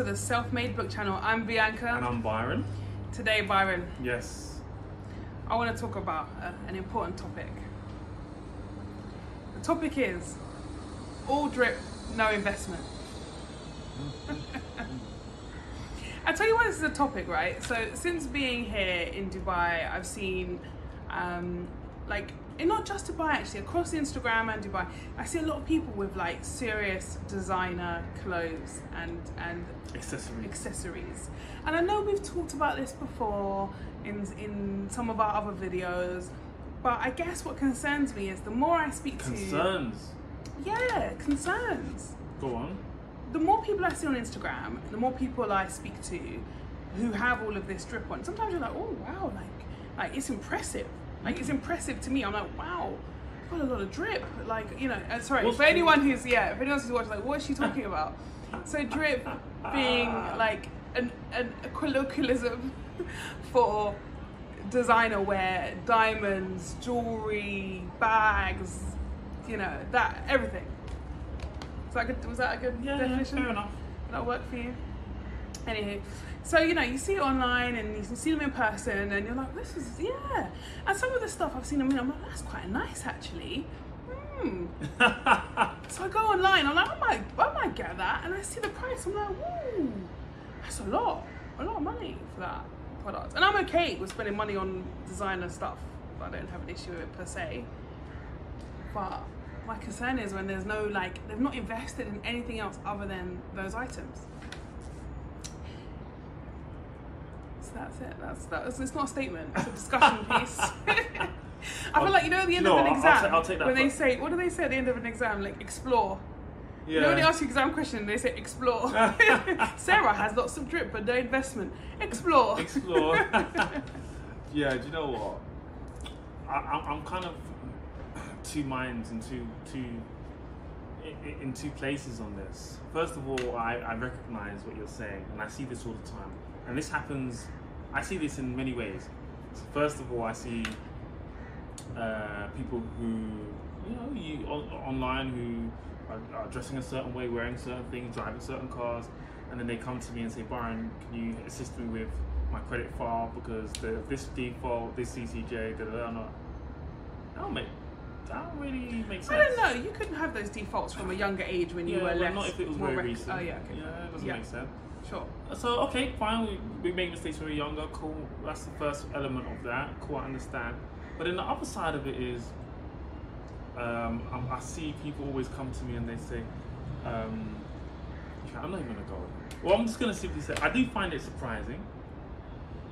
to the Self Made Book Channel. I'm Bianca. And I'm Byron. Today, Byron, Yes. I want to talk about uh, an important topic. The topic is all drip, no investment. I tell you why this is a topic, right? So since being here in Dubai, I've seen, um, like, and not just Dubai actually, across Instagram and Dubai, I see a lot of people with like serious designer clothes and and Accessories. accessories. And I know we've talked about this before in in some of our other videos, but I guess what concerns me is the more I speak to Concerns. to yeah concerns. Go on. The more people I see on Instagram, the more people I speak to who have all of this drip on. Sometimes you're like, oh wow, like like it's impressive. Like it's impressive to me. I'm like, wow, got a lot of drip. Like you know, uh, sorry What's- for anyone who's yeah, if anyone who's watching, like, what is she talking about? So drip being like an, an a colloquialism for designer wear, diamonds, jewelry, bags, you know that everything. Was that good? Was that a good Yeah, yeah, definition? fair enough. Did that work for you? Anywho, so you know, you see it online and you can see them in person, and you're like, this is yeah. And some of the stuff I've seen them in, I'm like, that's quite nice actually. Hmm. So I go online, I'm like, I might, I might get that, and I see the price, I'm like, ooh, that's a lot, a lot of money for that product. And I'm okay with spending money on designer stuff. I don't have an issue with it per se. But my concern is when there's no like, they've not invested in anything else other than those items. So that's it. That's that's. It's not a statement. It's a discussion piece. I feel like you know at the end No, of an I'll- I'll exam I'll take that when they say what do they say at the end of an exam like explore. Yeah. You know when they ask you exam question they say explore. Sarah has lots of drip but no investment. Explore. Explore. yeah, do you know what? I, I'm, I'm kind of two minds and two, two, in, in two places on this. First of all, I, I recognize what you're saying, and I see this all the time. And this happens, I see this in many ways. So first of all, I see uh, people who, you know, you on, online who are, are dressing a certain way, wearing certain things, driving certain cars, and then they come to me and say, Byron, can you assist me with my credit file because the, this default, this CCJ, da da da. That don't make that don't really make sense. I don't know. You couldn't have those defaults from a younger age when you Yeah, were well, less. not if it was more very rec- recent. Oh yeah. Okay. Yeah, it doesn't Yeah. make sense. Sure. So okay, fine. We, we make mistakes when we're younger. Cool. That's the first element of that. Cool. I understand. But then the other side of it is, um, I, I see people always come to me and they say, um, "I'm not even gonna go." Well, I'm just gonna simply say I do find it surprising.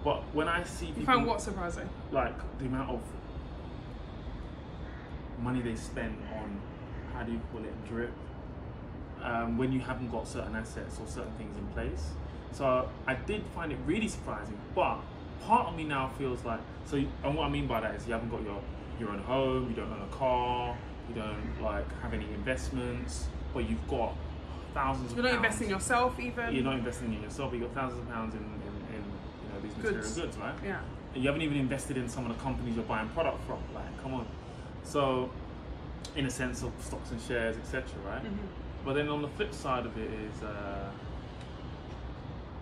But when I see people You found what surprising? like the amount of money they spend on how do you call it drip um, when you haven't got certain assets or certain things in place so i did find it really surprising but part of me now feels like so and what i mean by that is you haven't got your your own home you don't own a car you don't like have any investments but you've got thousands You're of not pounds. investing in yourself even. you're not investing in yourself but you've got thousands of pounds in, in, in you know these material Goods. goods right Yeah. and you haven't even invested in some of the companies you're buying product from. Like, come on. So, in a sense of stocks and shares, etc. Right? Mhm. But then on the flip side of it is, uh,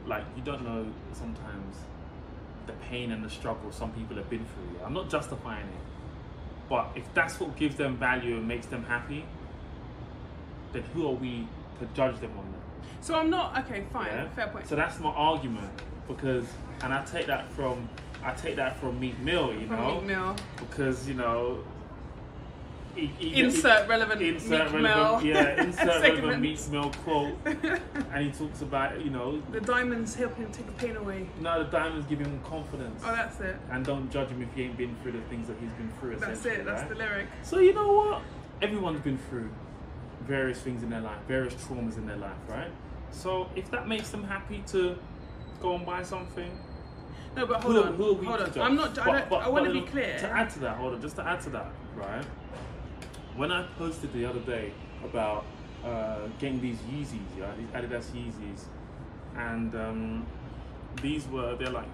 like, you don't know sometimes the pain and the struggle some people have been through. I'm not justifying it, but if that's what gives them value and makes them happy, then who are we to judge them on that? So I'm not okay. Fine. Yeah? Fair point. So that's my argument because, and I take that from I take that from Meek Mill, you From know, Meek Mill. because you know. Insert relevant insert Meek relevant, Mill yeah, insert relevant. Meek Mill quote, and he talks about you know, The diamonds help him take the pain away. No, the diamonds give him confidence, Oh, that's it. and don't judge him if he ain't been through the things that he's been through. That's it. That's right? the lyric. So you know what? Everyone's been through various things in their life, various traumas in their life, right? So if that makes them happy to go and buy something, No, but hold who, on. who hold on. I'm not. I, But- but- I want to be clear. To add to that, hold on, just to add to that, right? When I posted the other day about uh, getting these Yeezys, yeah, these Adidas Yeezys, and um, these were they're like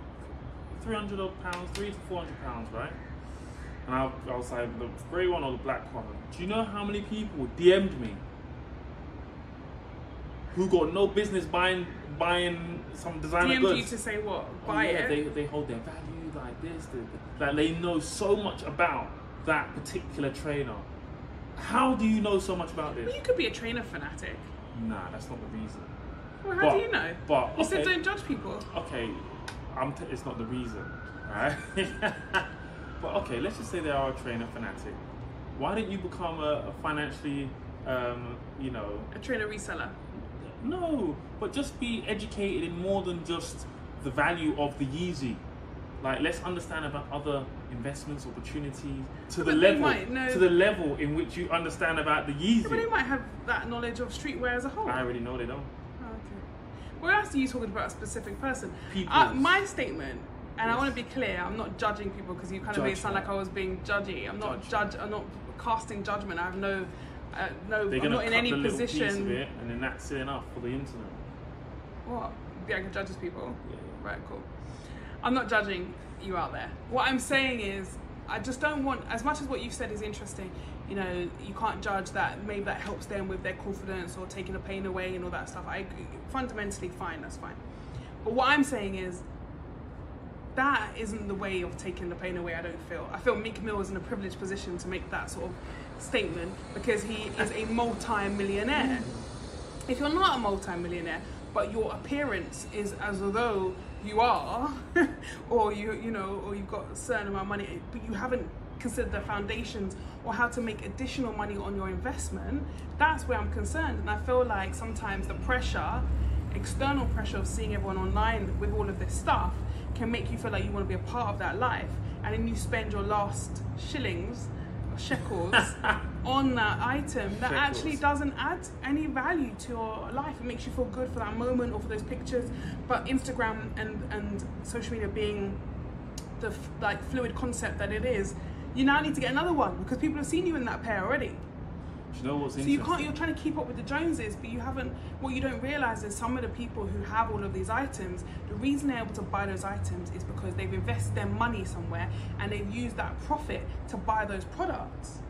three hundred odd pounds, three to four hundred pounds, right? And I, I was like, the grey one or the black one. Do you know how many people DM'd me? who got no business buying buying some designer DM'd goods. you to say what? Oh, Buy yeah, it. They, they hold their value like this. That they know so much about that particular trainer. How do you know so much about this? Well, you could be a trainer fanatic. Nah, that's not the reason. Well, how But- do you know? but, you said don't judge people. Okay, I'm t- it's not the reason, right? but okay, let's just say they are a trainer fanatic. Why didn't you become a, a financially, um, you know, A trainer reseller. no, but just be educated in more than just the value of the Yeezy. Like, let's understand about other investments, opportunities to the But they level to the level in which you understand about the Yeah, but they might have that knowledge of streetwear as a whole. I already know they don't. Oh, okay. Well, that's you talking about a specific person. People. Uh, my statement, and I want to be clear, I'm not judging people because you kind of made it sound like I was being judgy. I'm not Judge. judge. I'm not casting judgment. I have no, uh, no. They're I'm not in any the little piece of position. it, and then that's enough for the internet. What? Bianca judges people. Yeah. Right, cool. I'm not judging you out there. What I'm saying is, I just don't want, as much as what you've said is interesting, you know, you can't judge that maybe that helps them with their confidence or taking the pain away and all that stuff. I fundamentally fine, that's fine. But what I'm saying is, that isn't the way of taking the pain away, I don't feel. I feel Meek Mill is in a privileged position to make that sort of statement because he is a multi millionaire if you're not a multi-millionaire but your appearance is as though you are or you you know or you've got a certain amount of money but you haven't considered the foundations or how to make additional money on your investment. That's where i'm concerned and i feel like sometimes the pressure external pressure of seeing everyone online with all of this stuff can make you feel like you want to be a part of that life and then you spend your last shillings shekels on that item that Shekels. actually doesn't add any value to your life. It makes you feel good for that moment or for those pictures. But Instagram and, and social media being the f- like fluid concept that it is, you now need to get another one because people have seen you in that pair already. You know what's So you can't. You're trying to keep up with the Joneses, but you haven't. What you don't realize is some of the people who have all of these items. The reason they're able to buy those items is because they've invested their money somewhere and they've used that profit to buy those products.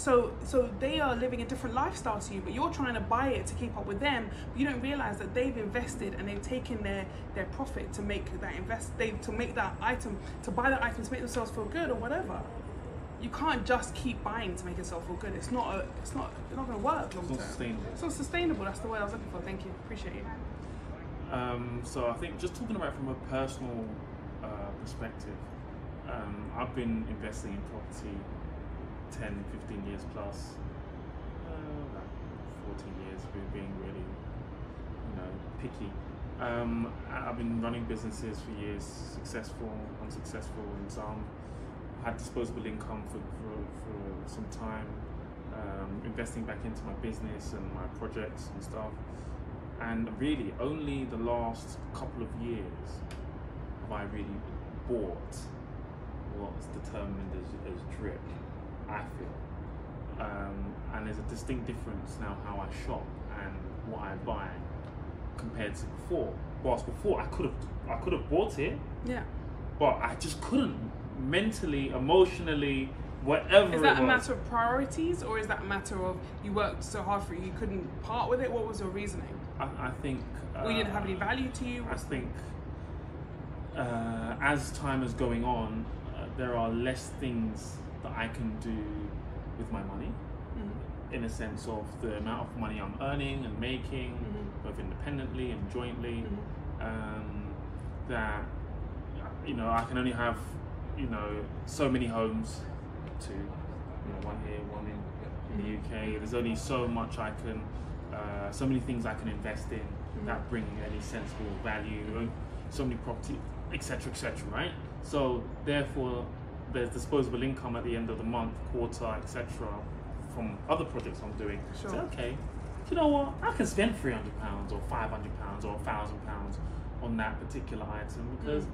So, so they are living a different lifestyle to you, but you're trying to buy it to keep up with them. But you don't realize that they've invested and they've taken their their profit to make that invest. They to make that item to buy that item to make themselves feel good or whatever. You can't just keep buying to make yourself feel good. It's not a. It's not. It's not going to work long It's not term. sustainable. It's not sustainable. That's the word I was looking for. Thank you. Appreciate you. Um, so I think just talking about from a personal uh, perspective, um, I've been investing in property 10, 15 years plus, uh, like 14 years, being really, you know, picky. Um, I've been running businesses for years, successful, unsuccessful, and some had disposable income for, for, for some time, um, investing back into my business and my projects and stuff. And really, only the last couple of years have I really bought what's determined as, as drip, I feel. Um, and there's a distinct difference now how I shop and what I buy compared to before. Whilst before I could have I could have bought it, Yeah. but I just couldn't mentally, emotionally, whatever. Is that a matter of priorities, or is that a matter of you worked so hard for it you couldn't part with it? What was your reasoning? I, I think. Uh, or didn't have any value to you? I think uh, as time is going on, uh, there are less things that I can do with my money. Mhm. In a sense of the amount of money I'm earning and making, Mhm. both independently and jointly, Mhm. um, that you know I can only have you know so many homes to you know one here, one in, in the UK. There's only so much I can, uh, so many things I can invest in that bring any sensible value. and So many property, etc., etc. Right. So therefore, there's disposable income at the end of the month, quarter, etc. From other projects I'm doing. Sure. So okay, you know what? I can spend three hundred pounds or five hundred pounds or thousand pounds on that particular item because,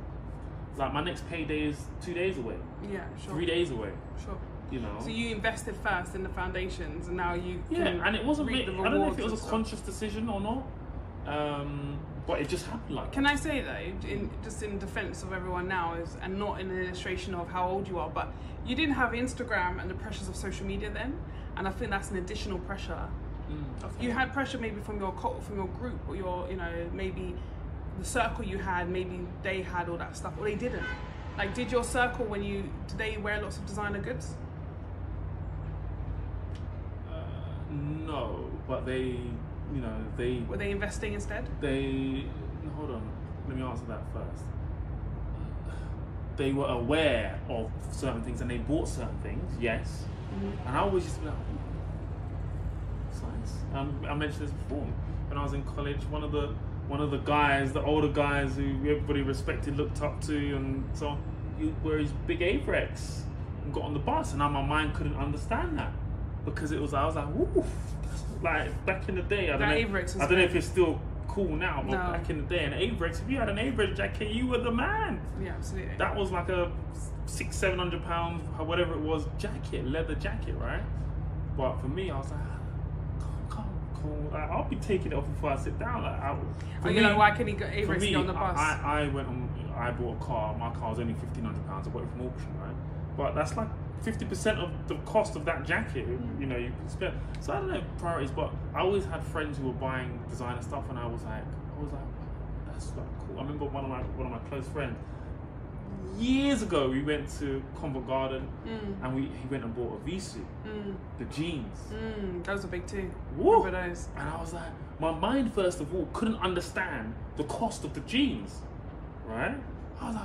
like, my next payday is two days away, Yeah, sure. three days away. Sure. You know. So you invested first in the foundations, and now you Yeah, and it wasn't. reap Really, the I don't know if it was a stuff. conscious decision or not, um, but it just happened like. Can I say though, in, just in defense of everyone now, is and not in an illustration of how old you are, but you didn't have Instagram and the pressures of social media then, and I think that's an additional pressure Mm. You had pressure maybe from your from your group or your you know maybe the circle you had maybe they had all that stuff or they didn't. Like, did your circle when you did they wear lots of designer goods? Uh, no, but they, you know, they Were they investing instead? they hold on let me answer that first they were aware of certain things and they bought certain things yes and i always just like "It's nice um, i mentioned this before when i was in college one of the one of the guys the older guys who everybody respected looked up to and so on he wear his big Avirex and got on the bus and now my mind couldn't understand that because it was i was like woof like back in the day i don't, That know, I don't know if it's still cool now but No. back in the day an Avirex if you had an Avirex jacket you were the man Yeah, absolutely. that was like a six, seven hundred pound, whatever it was, jacket, leather jacket, right? But for me, I was like, cool. Like, I'll be taking it off before I sit down. Like, I, for oh, you me, know why can he go for Avery on the bus? I, I went on. I bought a car. My car was only fifteen hundred pounds. I bought it from auction, right? But that's like fifty percent of the cost of that jacket. Mm. You know, you can spend. So I don't know priorities, but I always had friends who were buying designer stuff, and I was like, I was like, that's like cool. I remember one of my one of my close friends. Years ago, we went to Covent Garden, Mm, and we he went and bought Evisu, mm, the jeans. mm. was a big too. Woo! Those? And I was like, my mind first of all couldn't understand the cost of the jeans, right? I was like,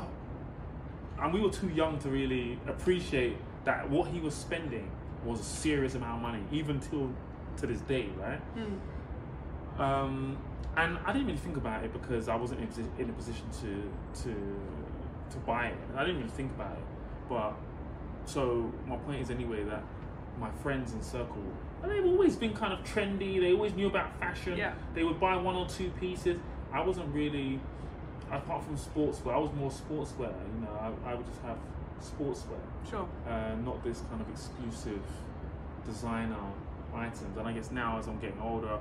and we were too young to really appreciate that what he was spending was a serious amount of money, even till to this day, right? Mm. Um, and I didn't really think about it because I wasn't in, a posi- in a position to to to buy it. I didn't really think about it. But so my point is anyway that my friends in circle, and they've always been kind of trendy. They always knew about fashion. Yeah. They would buy one or two pieces. I wasn't really, apart from sportswear, I was more sportswear. You know, I, I would just have sportswear Sure. uh, not this kind of exclusive designer items. And I guess now as I'm getting older,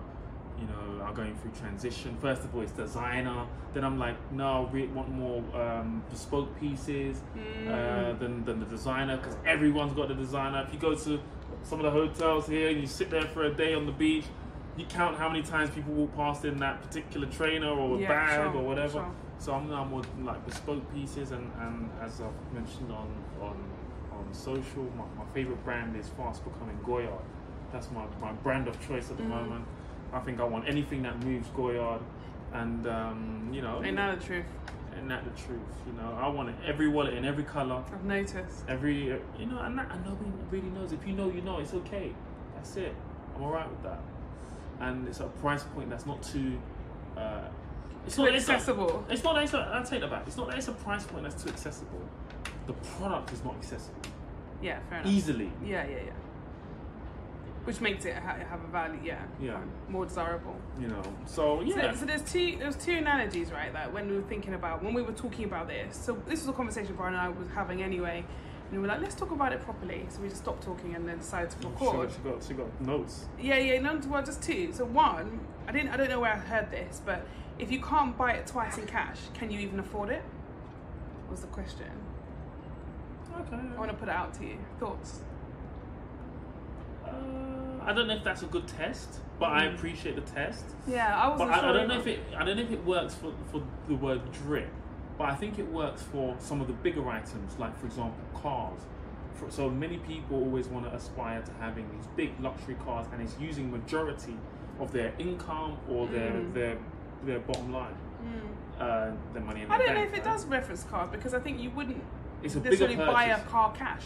you know, I'm going through transition. First of all, it's designer. Then I'm like, no, I really want more um, bespoke pieces uh, Mm. than, than the designer because everyone's got the designer. If you go to some of the hotels here and you sit there for a day on the beach, you count how many times people walk past in that particular trainer or Yeah, bag sure, or whatever. sure. So I'm now more like bespoke pieces, and, and as I've mentioned on on on social, my, my favorite brand is fast becoming Goyard. That's my, my brand of choice at the Mhm. moment. I think I want anything that moves Goyard, and um, you know, Ain't that the truth? and that the truth. You know, I want it every wallet in every color, I've noticed. every uh, you know, and, that, and nobody really knows. If you know, you know. It's okay. That's it. I'm alright with that. And it's a price point that's not too. Uh, it's not not- accessible. it's not that it's a, I'll take that back. It's not that it's a price point that's too accessible. The product is not accessible Yeah, fair enough. easily. Yeah, yeah, yeah. Which makes it ha- have a value, yeah. Yeah. More desirable. You know. So yeah. So, so there's two there's two analogies, right? That when we were thinking about when we were talking about this. So this was a conversation Byron and I was having anyway, and we were like, let's talk about it properly. So we just stopped talking and then decided to she, record. got, she got she got notes. Yeah, yeah, no, well, just two. So one, I didn't, I don't know where I heard this, but if you can't buy it twice in cash, can you even afford it? Was the question. Okay. I want to put it out to you. Thoughts? Uh, I don't know if that's a good test, but I Mm. appreciate the test. Yeah, I wasn't I, sure. I don't know if it I don't know if it works for, for the word drip, but I think it works for some of the bigger items, like for example cars. For, so many people always want to aspire to having these big luxury cars, and it's using majority of their income or their Mm. their their bottom line, Mm. uh, their money. In I don't know if it right? does reference cars because I think you wouldn't It's a necessarily buy a car cash.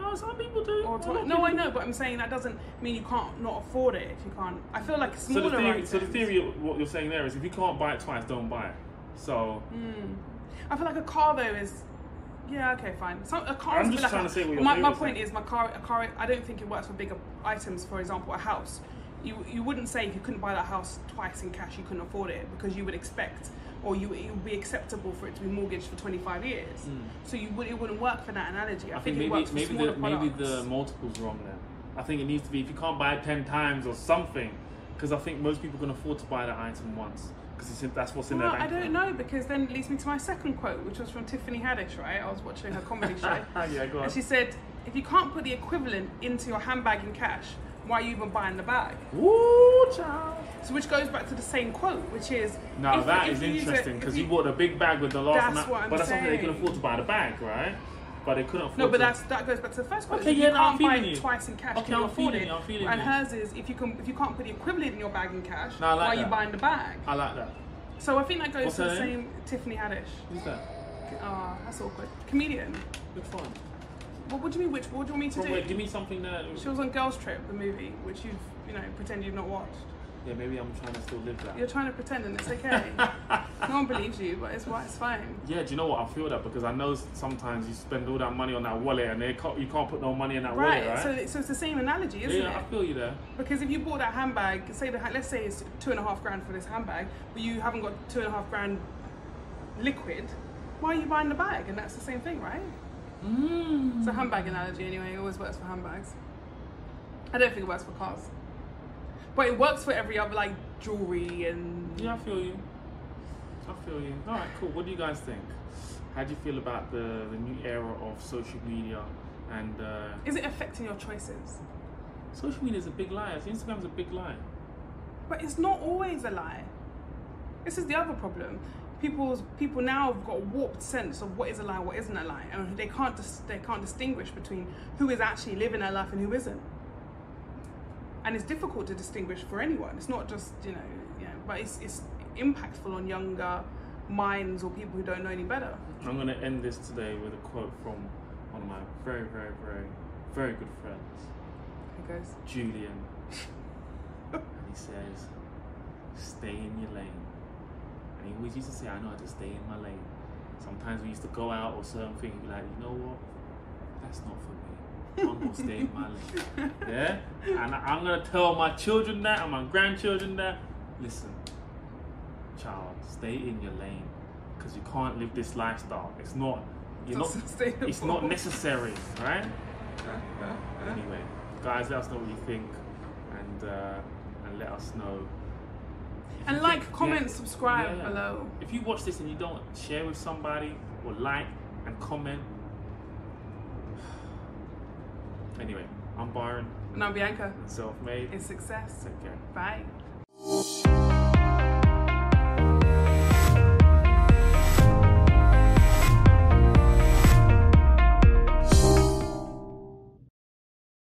No, some people do. Or lot no, I know, but I'm saying that doesn't mean you can't not afford it if you can't. I feel like So smaller the, theory, items. so the theory of what you're saying there is if you can't buy it twice, don't buy it. So Mm. I feel like a car though is. Yeah, okay, fine. So a car. I'm just like trying a- to say what my, my point is. is my car. A car. I don't think it works for bigger items. For example, a house. You you wouldn't say if you couldn't buy that house twice in cash, you couldn't afford it because you would expect. Or you, it would be acceptable for it to be mortgaged for 25 years. Mm. So you would, it wouldn't work for that analogy. I, I think, think it maybe works for maybe the maybe the multiple's wrong there. I think it needs to be if you can't buy it ten times or something, because I think most people can afford to buy that item once because that's what's in Well, their I don't know because then it leads me to my second quote, which was from Tiffany Haddish, right? I was watching her comedy show. yeah, go on. And she said, if you can't put the equivalent into your handbag in cash, why are you even buying the bag? Woo, child. So which goes back to the same quote, which is Now that is you interesting because you bought a big bag with the last That's amount, what I'm but that's something they couldn't afford to buy the bag, right? But they couldn't afford. No, but to, that's that goes back to the first quote. Okay, yeah, you no, can't buy it you. twice in cash, Okay, can you I'm afford feeling it? you, I'm feeling and you. hers is if you can if you can't put the equivalent in your bag in cash, No, I like why are you buying the bag? I like that. So I think that goes What's to the same Tiffany Haddish. Who's that? Ah, that's awkward. Comedian. Which one? What, what do you mean? Which? What do you want me to From do? Give me something that. She was on Girls Trip, the movie, which you've you know pretend you've not watched. Yeah, maybe I'm trying to still live that. You're trying to pretend, and it's okay. no one believes you, but it's why it's fine. Yeah, do you know what? I feel that because I know sometimes you spend all that money on that wallet and they can't, you can't put no money in that Right. wallet, right? So, so it's the same analogy, isn't yeah, it? I feel you there. Because if you bought that handbag, say the let's say it's two and a half grand for this handbag, but you haven't got two and a half grand liquid, why are you buying the bag? And that's the same thing, right? Mm. It's a handbag analogy anyway. It always works for handbags. I don't think it works for cars, but it works for every other like jewelry and Yeah, I feel you. I feel you. All right, cool. What do you guys think? How do you feel about the, the new era of social media and uh, is it affecting your choices? social media is a big lie. Instagram's a big lie. But it's not always a lie. This is the other problem. People's people now have got a warped sense of what is a lie, what isn't a lie, and they can't dis- they can't distinguish between who is actually living their life and who isn't. And it's difficult to distinguish for anyone. It's not just you know, you know but it's it's impactful on younger minds or people who don't know any better. I'm going to end this today with a quote from one of my very, very, very, very good friends, It goes. Julian. and he says, stay in your lane. And he always used to say, I know how to stay in my lane. Sometimes we used to go out or certain things, be like, you know what? That's not for me. I'm going to stay in my. Yeah? And I'm going to tell my children that and my grandchildren that. Listen, child, stay in your lane. Because you can't live this lifestyle. It's not, you're Not not, sustainable. it's not necessary, right? Anyway, guys, let us know what you think, and uh, and let us know. And like, think- comment, yeah, subscribe yeah. below. If you watch this and you don't share with somebody or like and comment. Anyway, I'm Byron. And I'm Bianca. Self made. It's success. Take care. Bye.